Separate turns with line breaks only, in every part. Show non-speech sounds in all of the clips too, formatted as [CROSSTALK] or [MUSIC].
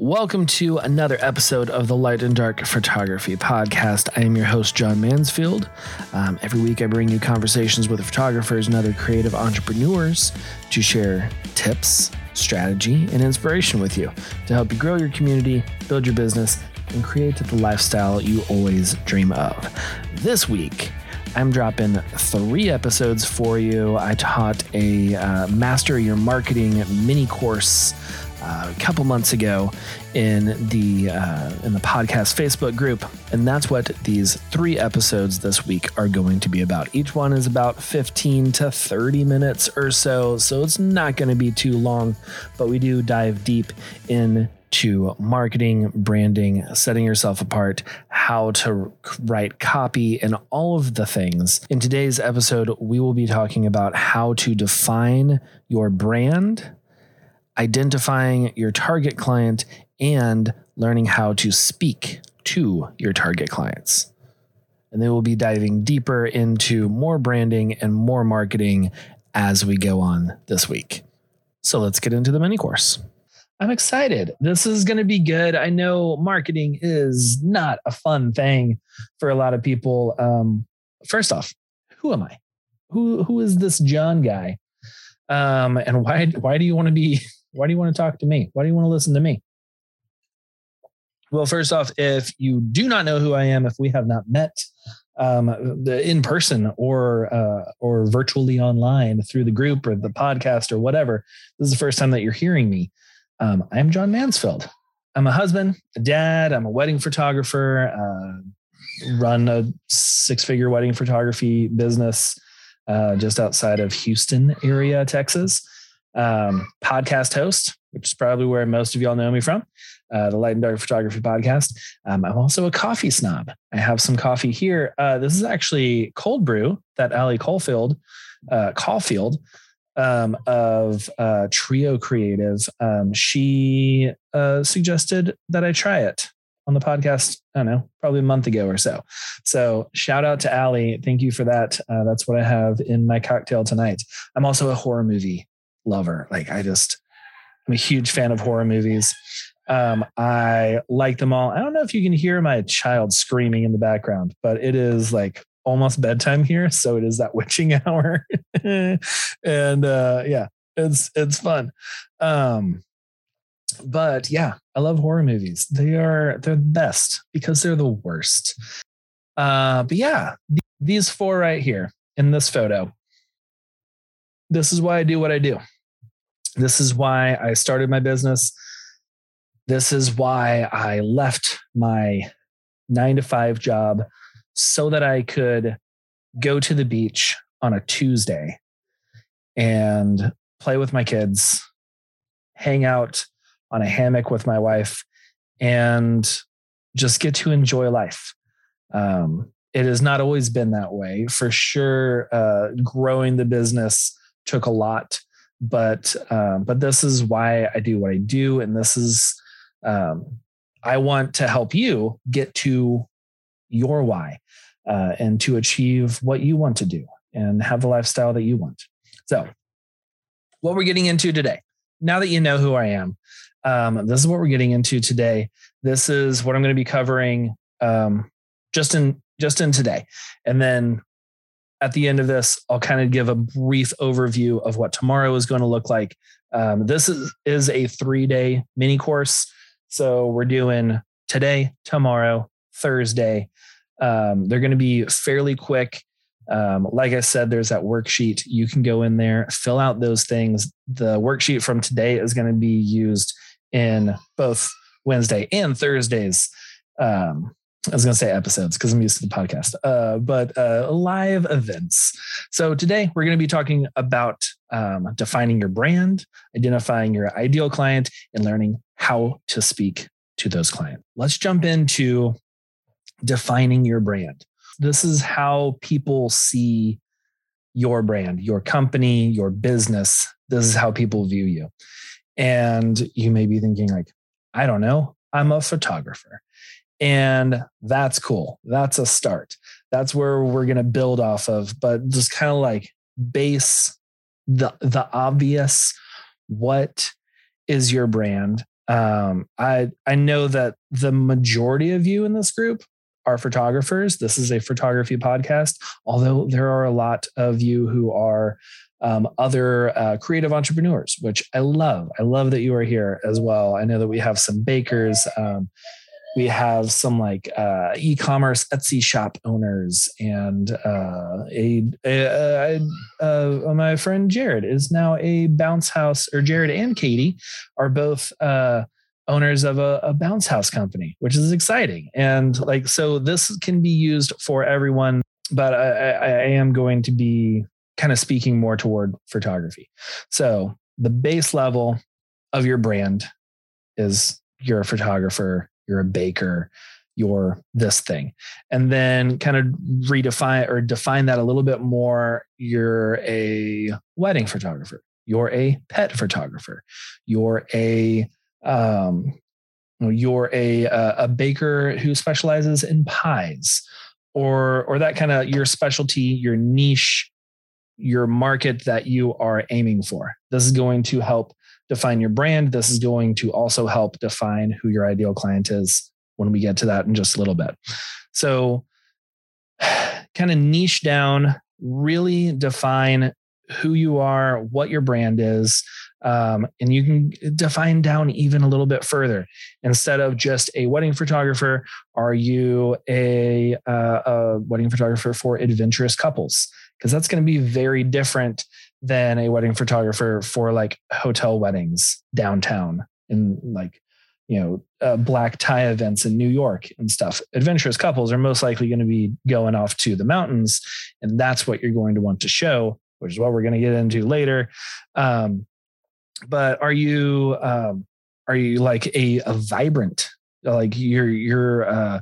Welcome to another episode of the Light and Dark Photography Podcast. I am your host, John Mansfield. Um, every week, I bring you conversations with photographers and other creative entrepreneurs to share tips, strategy, and inspiration with you to help you grow your community, build your business, and create the lifestyle you always dream of. This week, I'm dropping three episodes for you. I taught a uh, Master Your Marketing mini course a couple months ago in the uh, in the podcast Facebook group, and that's what these three episodes this week are going to be about. Each one is about 15 to 30 minutes or so, so it's not going to be too long, but we do dive deep in to marketing, branding, setting yourself apart, how to write copy, and all of the things. In today's episode, we will be talking about how to define your brand identifying your target client, and learning how to speak to your target clients. And then we'll be diving deeper into more branding and more marketing as we go on this week. So let's get into the mini course. I'm excited. This is going to be good. I know marketing is not a fun thing for a lot of people. Um, first off, who am I? Who who is this John guy? Um, and why why do you want to be why do you want to talk to me? Why do you want to listen to me? Well, first off, if you do not know who I am, if we have not met um, the, in person or uh, or virtually online through the group or the podcast or whatever, this is the first time that you're hearing me. Um, I'm John Mansfield. I'm a husband, a dad. I'm a wedding photographer. Uh, run a six-figure wedding photography business uh, just outside of Houston area, Texas um, podcast host, which is probably where most of y'all know me from, uh, the Light and Dark Photography Podcast. Um, I'm also a coffee snob. I have some coffee here. Uh, this is actually cold brew that Ali Caulfield, uh, Caulfield um, of uh, Trio Creative. Um, she uh, suggested that I try it on the podcast. I don't know, probably a month ago or so. So shout out to Ali. Thank you for that. Uh, that's what I have in my cocktail tonight. I'm also a horror movie lover. Like I just, I'm a huge fan of horror movies. Um, I like them all. I don't know if you can hear my child screaming in the background, but it is like almost bedtime here, so it is that witching [LAUGHS] hour, and uh, yeah, it's it's fun. Um, but yeah, I love horror movies. They are they're the best because they're the worst. Uh, but yeah, th- these four right here in this photo this is why I do what I do. This is why I started my business. This is why I left my nine to five job so that I could go to the beach on a Tuesday and play with my kids, hang out on a hammock with my wife, and just get to enjoy life. Um, it has not always been that way. For sure, uh, growing the business took a lot, but um, but this is why I do what I do, and this is um, I want to help you get to your why uh, and to achieve what you want to do and have the lifestyle that you want. So, what we're getting into today. Now that you know who I am, um, this is what we're getting into today. This is what I'm going to be covering um, just in just in today, and then at the end of this, I'll kind of give a brief overview of what tomorrow is going to look like. Um, this is, is a three day mini course. So we're doing today, tomorrow, Thursday. Um, they're going to be fairly quick. Um, like I said, there's that worksheet. You can go in there, fill out those things. The worksheet from today is going to be used in both Wednesday and Thursdays um, I was going to say episodes because I'm used to the podcast, uh, but uh, live events. So today we're going to be talking about um, defining your brand, identifying your ideal client, and learning how to speak to those clients. Let's jump into defining your brand. This is how people see your brand, your company, your business. This is how people view you. And you may be thinking, like, I don't know, I'm a photographer and that's cool. That's a start. That's where we're going to build off of, but just kind of like base the the obvious what is your brand? Um, I I know that the majority of you in this group are photographers. This is a photography podcast, although there are a lot of you who are um, other uh, creative entrepreneurs, which I love. I love that you are here as well. I know that we have some bakers. Um, we have some like uh, e-commerce Etsy shop owners, and uh, a, a, a, my friend Jared is now a bounce house. Or Jared and Katie are both uh, owners of a, a bounce house company, which is exciting. And like, so this can be used for everyone. But I, I, I am going to be kind of speaking more toward photography. So the base level of your brand is you're a photographer, you're a baker, you're this thing. And then kind of redefine or define that a little bit more. You're a wedding photographer, you're a pet photographer, you're a um, you're a a baker who specializes in pies or or that kind of your specialty your niche your market that you are aiming for. This is going to help define your brand. This is going to also help define who your ideal client is when we get to that in just a little bit. So, [SIGHS] kind of niche down, really define who you are, what your brand is, um, and you can define down even a little bit further. Instead of just a wedding photographer, are you a, uh, a wedding photographer for adventurous couples? because that's going to be very different than a wedding photographer for like hotel weddings downtown in like you know uh, black tie events in New York and stuff. Adventurous couples are most likely going to be going off to the mountains, and that's what you're going to want to show, which is what we're going to get into later. Um, but are you um, are you like a, a vibrant like your your uh,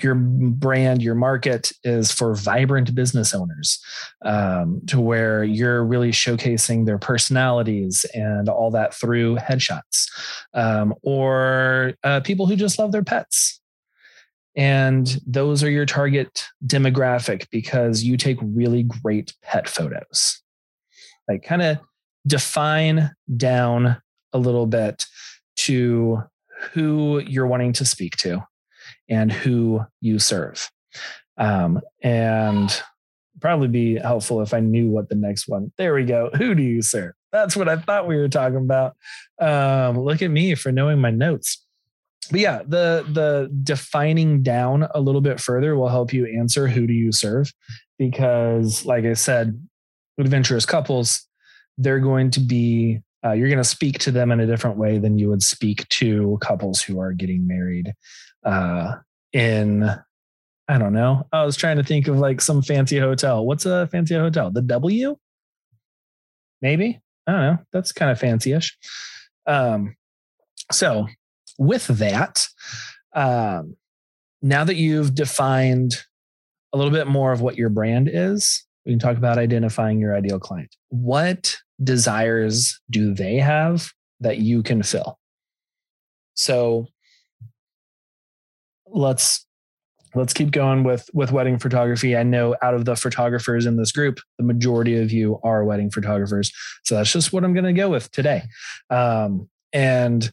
your brand your market is for vibrant business owners um, to where you're really showcasing their personalities and all that through headshots um, or uh, people who just love their pets. And those are your target demographic because you take really great pet photos. Like kind of define down a little bit to who you're wanting to speak to and who you serve. Um, and probably be helpful if I knew what the next one. There we go. Who do you serve? That's what I thought we were talking about. Um, look at me for knowing my notes. But yeah, the the defining down a little bit further will help you answer who do you serve because like I said, adventurous couples, they're going to be uh, you're going to speak to them in a different way than you would speak to couples who are getting married uh, in I don't know. I was trying to think of like some fancy hotel. What's a fancy hotel? The W? Maybe. I don't know. That's kind of fancy-ish. Um, so with that, um, now that you've defined a little bit more of what your brand is, we can talk about identifying your ideal client. What desires do they have that you can fill? So let's let's keep going with with wedding photography. I know out of the photographers in this group, the majority of you are wedding photographers. So that's just what I'm going to go with today. Um, and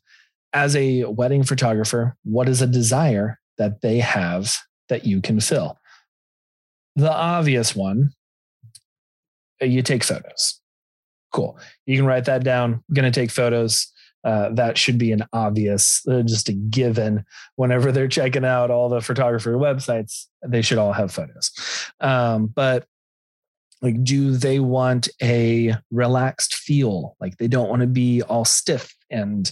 as a wedding photographer, what is a desire that they have that you can fill? The obvious one, you take photos. Cool. You can write that down. Going to take photos. Uh, that should be an obvious, uh, just a given. Whenever they're checking out all the photographer websites, they should all have photos. Um, but like, do they want a relaxed feel? Like they don't want to be all stiff and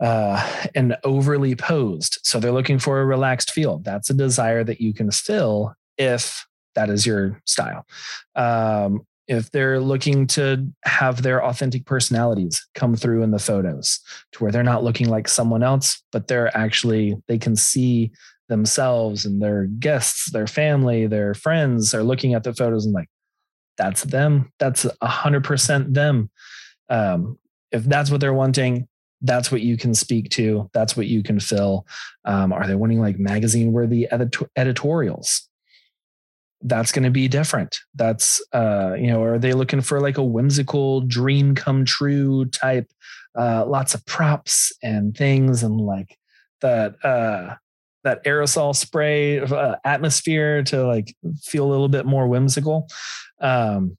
uh, and overly posed. So they're looking for a relaxed feel. That's a desire that you can fill if that is your style. Um, if they're looking to have their authentic personalities come through in the photos to where they're not looking like someone else but they're actually they can see themselves and their guests their family their friends are looking at the photos and like that's them. That's a hundred percent them. Um, if that's what they're wanting that's what you can speak to. That's what you can fill. Um, are they wanting like magazine worthy edit- editorials that's going to be different. That's, uh, you know, are they looking for like a whimsical dream come true type uh, lots of props and things and like that uh, that aerosol spray uh, atmosphere to like feel a little bit more whimsical. Um,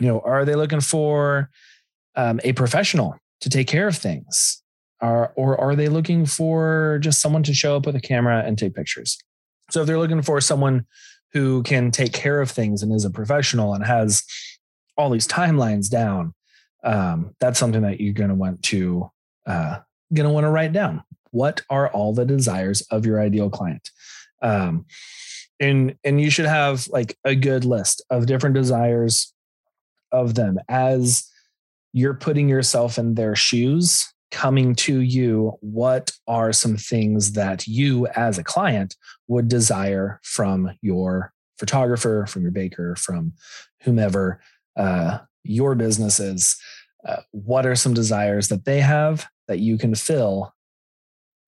you know, are they looking for um, a professional to take care of things? Or are they looking for just someone to show up with a camera and take pictures? So if they're looking for someone who can take care of things and is a professional and has all these timelines down, um, that's something that you're going to want to uh, going to want to write down. What are all the desires of your ideal client? Um, and and you should have like a good list of different desires of them as you're putting yourself in their shoes coming to you what are some things that you as a client would desire from your photographer from your baker from whomever uh, your business is? Uh, what are some desires that they have that you can fill?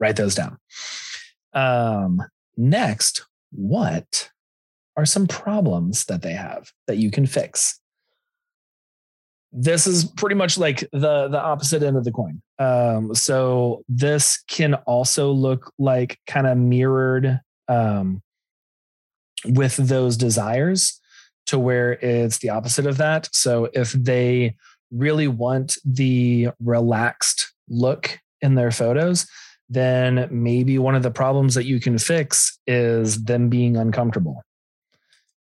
Write those down. Um, next what are some problems that they have that you can fix this is pretty much like the the opposite end of the coin. Um, so this can also look like kind of mirrored um, with those desires to where it's the opposite of that. So if they really want the relaxed look in their photos, then maybe one of the problems that you can fix is them being uncomfortable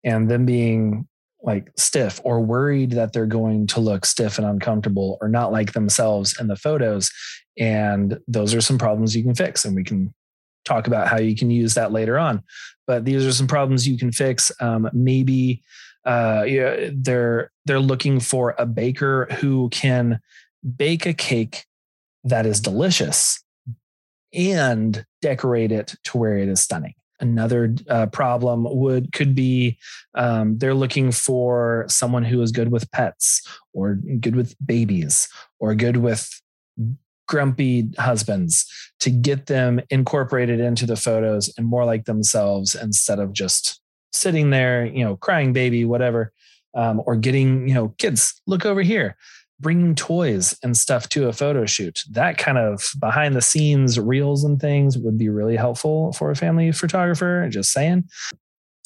and them being like stiff or worried that they're going to look stiff and uncomfortable or not like themselves in the photos. And those are some problems you can fix. And we can talk about how you can use that later on. But these are some problems you can fix. Um, maybe uh, they're they're looking for a baker who can bake a cake that is delicious and decorate it to where it is stunning. Another uh, problem would could be um, they're looking for someone who is good with pets or good with babies or good with grumpy husbands to get them incorporated into the photos and more like themselves instead of just sitting there, you know, crying baby, whatever, um, or getting, you know, kids, look over here bringing toys and stuff to a photo shoot. That kind of behind the scenes reels and things would be really helpful for a family photographer. Just saying.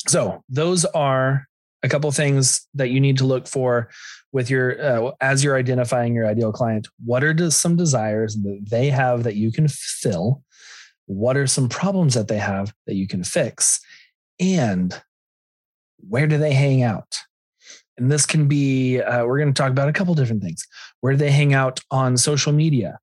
So, those are a couple things that you need to look for with your uh, as you're identifying your ideal client. What are some desires that they have that you can fill? What are some problems that they have that you can fix? And where do they hang out? And this can be uh, we're going to talk about a couple different things where do they hang out on social media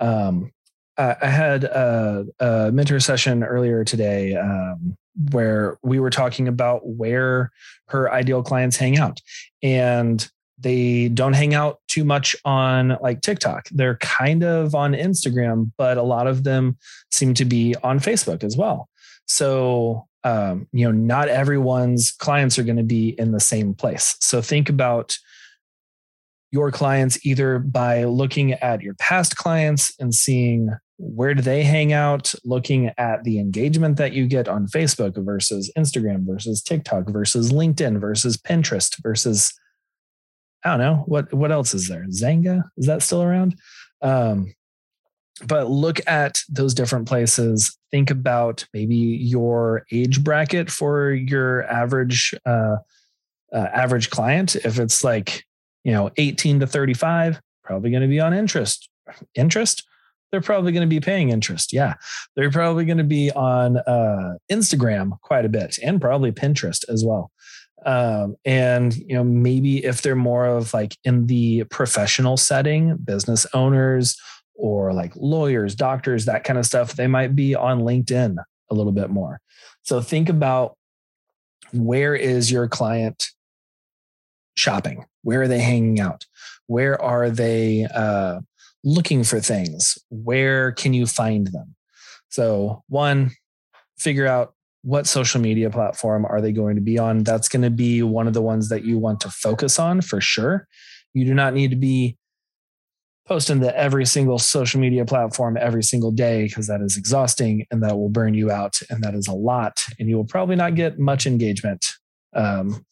um, uh, i had a, a, mentor session earlier today um, where we were talking about where her ideal clients hang out and they don't hang out too much on like TikTok. They're kind of on Instagram, but a lot of them seem to be on Facebook as well. So um, you know, not everyone's clients are going to be in the same place. So think about your clients either by looking at your past clients and seeing where do they hang out, looking at the engagement that you get on Facebook versus Instagram versus TikTok versus LinkedIn versus Pinterest versus I don't know what what else is there? Xanga is that still around? Um, but look at those different places. Think about maybe your age bracket for your average uh, uh, average client. If it's like you know 18 to 35 probably going to be on interest interest? They're probably going to be paying interest yeah. They're probably going to be on uh, instagram quite a bit and probably pinterest as well. Um, and you know maybe if they're more of like in the professional setting business owners or like lawyers, doctors, that kind of stuff, they might be on LinkedIn a little bit more. So think about where is your client shopping? Where are they hanging out? Where are they uh, looking for things? Where can you find them? So, one, figure out what social media platform are they going to be on. That's going to be one of the ones that you want to focus on for sure. You do not need to be post into every single social media platform every single day because that is exhausting and that will burn you out and that is a lot and you will probably not get much engagement um,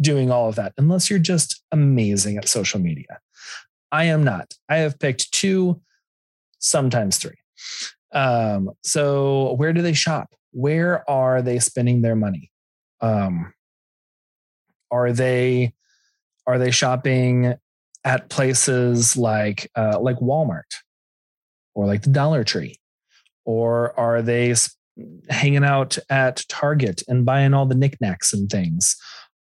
doing all of that unless you're just amazing at social media I am not. I have picked two, sometimes three. Um, so where do they shop? Where are they spending their money? Um, are they are they shopping at places like uh, like Walmart or like the Dollar Tree, or are they hanging out at Target and buying all the knickknacks and things,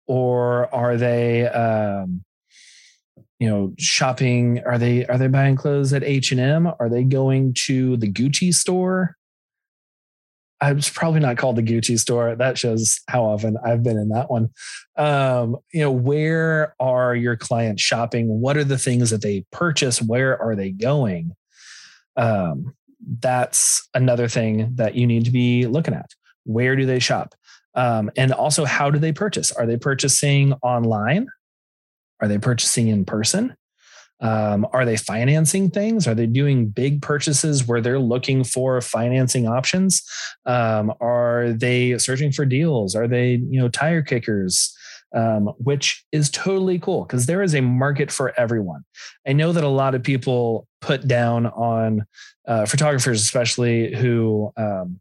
or are they um, you know shopping are they are they buying clothes at h&m are they going to the gucci store i probably not called the gucci store. That shows how often i've been in that one. Um, you know where are your clients shopping? What are the things that they purchase? Where are they going? Um, that's another thing that you need to be looking at. Where do they shop? Um, and also how do they purchase? Are they purchasing online? Are they purchasing in person? Um, are they financing things? Are they doing big purchases where they're looking for financing options? Um, are they searching for deals? Are they, you know, tire kickers? Um, which is totally cool because there is a market for everyone. I know that a lot of people put down on uh, photographers, especially who um,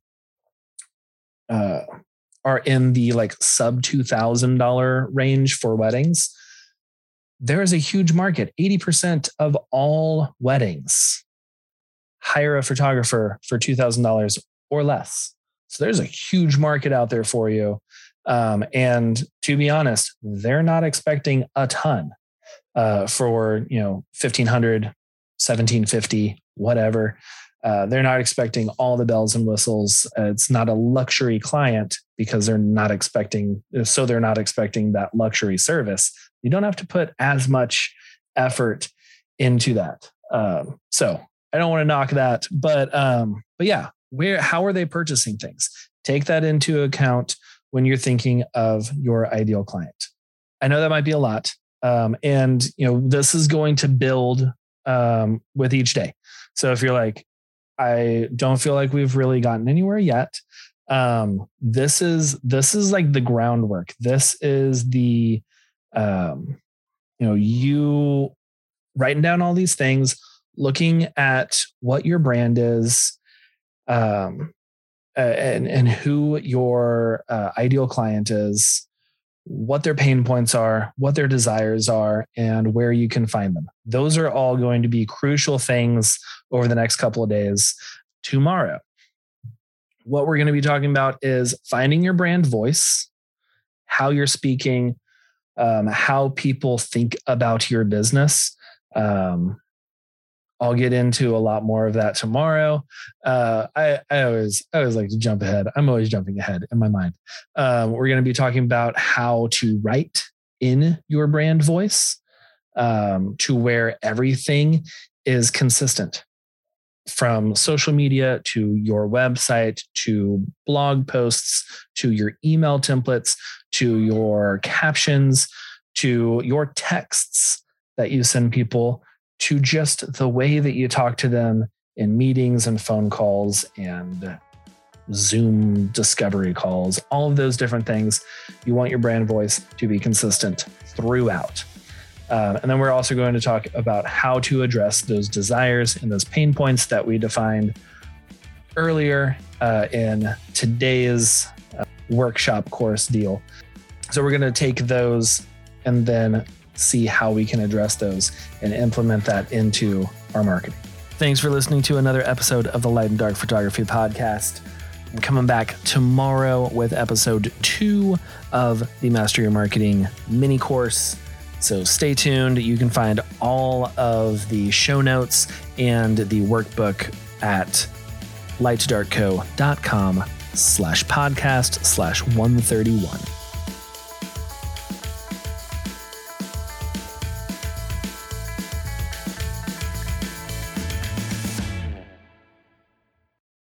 uh, are in the like sub two thousand dollar range for weddings there is a huge market. 80% of all weddings hire a photographer for $2,000 or less. So there's a huge market out there for you. Um, and to be honest, they're not expecting a ton uh, for, you know, 1500, 1750, whatever. Uh, they're not expecting all the bells and whistles. Uh, it's not a luxury client because they're not expecting, so they're not expecting that luxury service. You don't have to put as much effort into that. Um, so I don't want to knock that, but um, but yeah, where how are they purchasing things? Take that into account when you're thinking of your ideal client. I know that might be a lot, um, and you know this is going to build um, with each day. So if you're like, I don't feel like we've really gotten anywhere yet. Um, this is this is like the groundwork. This is the um, you know, you writing down all these things, looking at what your brand is, um, and and who your uh, ideal client is, what their pain points are, what their desires are, and where you can find them. Those are all going to be crucial things over the next couple of days. Tomorrow, what we're going to be talking about is finding your brand voice, how you're speaking, um, how people think about your business. Um, I'll get into a lot more of that tomorrow. Uh, I, I always I always like to jump ahead. I'm always jumping ahead in my mind. Um, we're going to be talking about how to write in your brand voice um, to where everything is consistent from social media to your website to blog posts to your email templates to your captions to your texts that you send people to just the way that you talk to them in meetings and phone calls and Zoom discovery calls, all of those different things. You want your brand voice to be consistent throughout. Uh, and then we're also going to talk about how to address those desires and those pain points that we defined earlier uh, in today's uh, workshop course deal. So we're going to take those and then see how we can address those and implement that into our marketing. Thanks for listening to another episode of the Light and Dark Photography Podcast. I'm coming back tomorrow with episode two of the Master Your Marketing mini course. So stay tuned. You can find all of the show notes and the workbook at lightdarkco.com slash podcast slash 131.